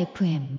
FM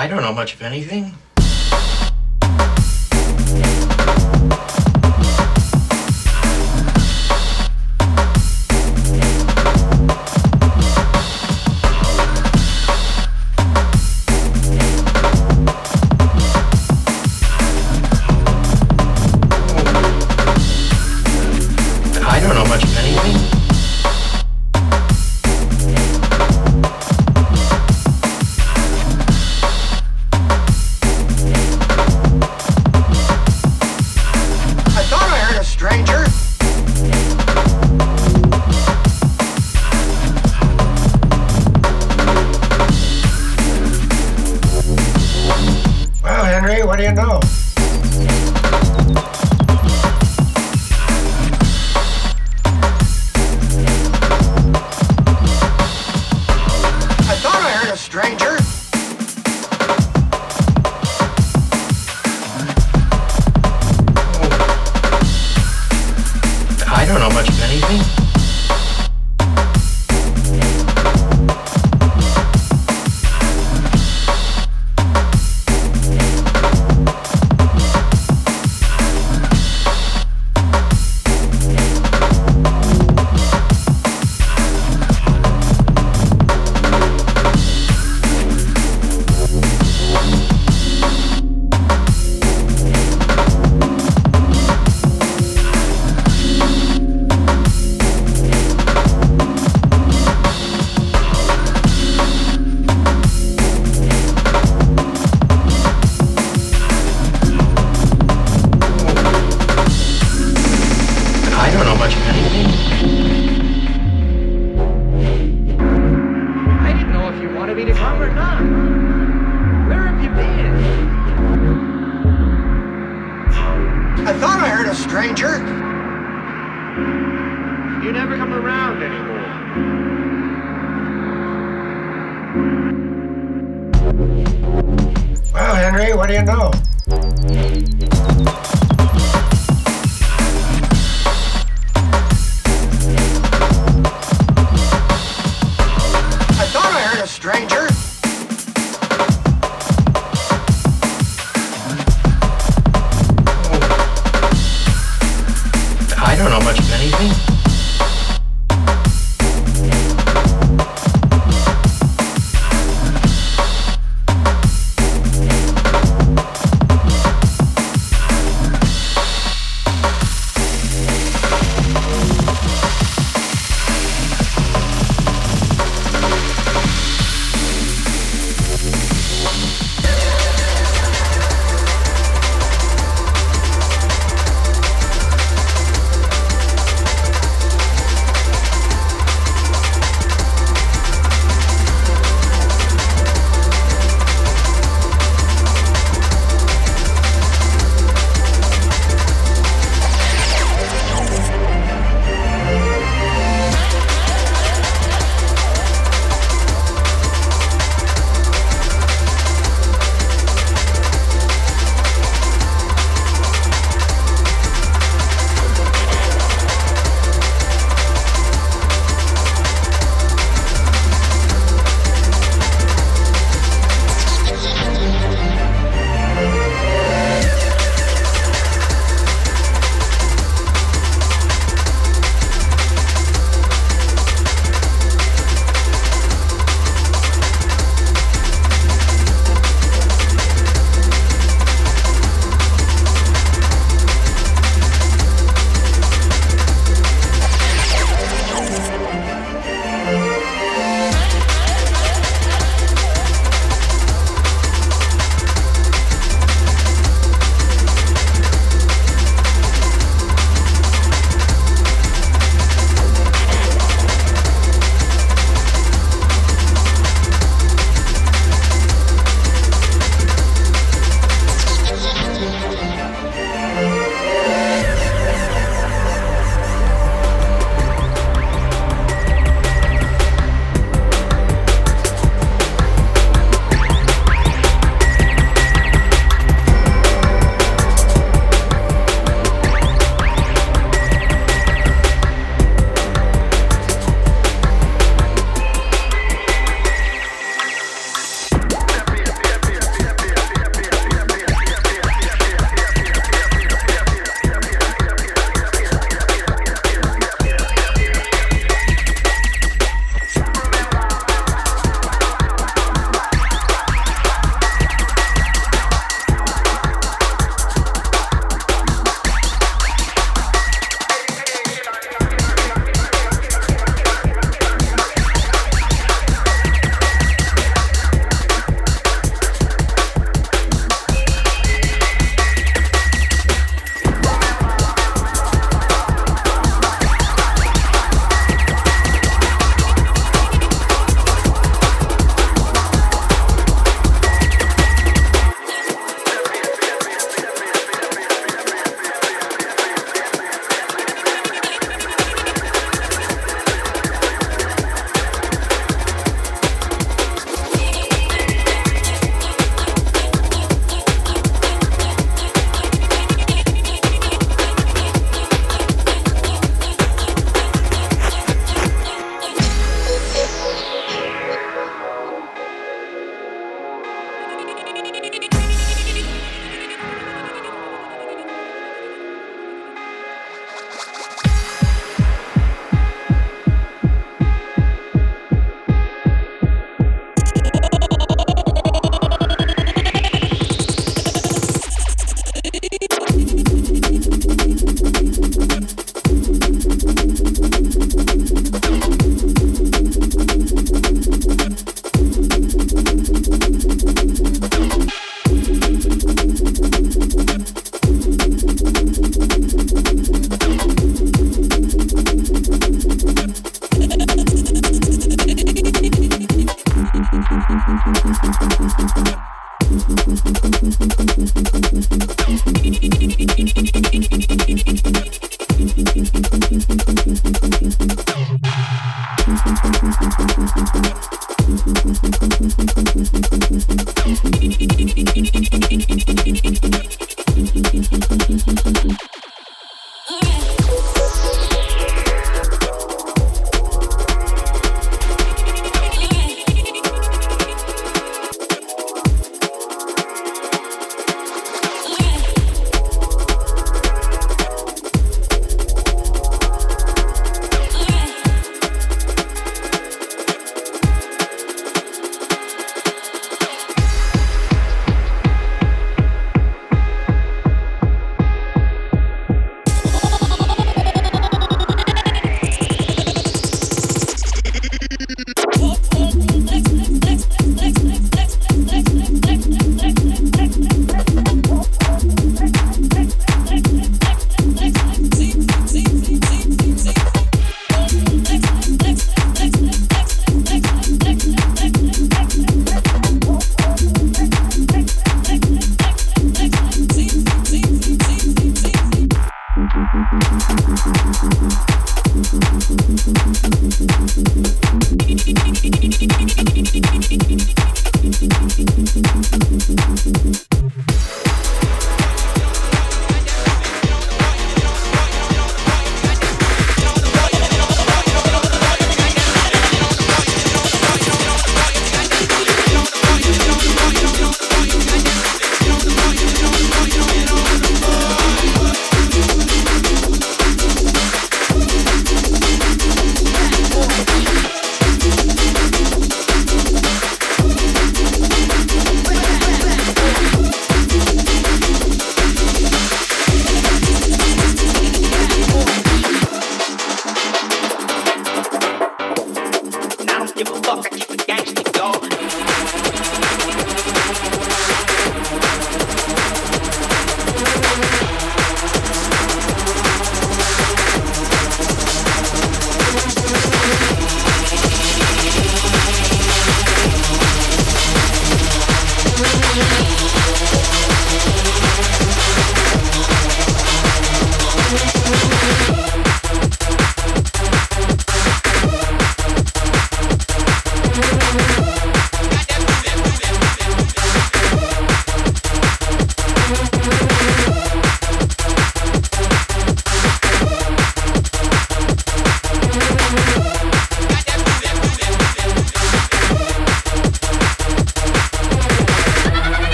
I don't know much of anything.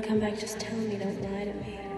Gonna come back, just tell me. Don't lie to me.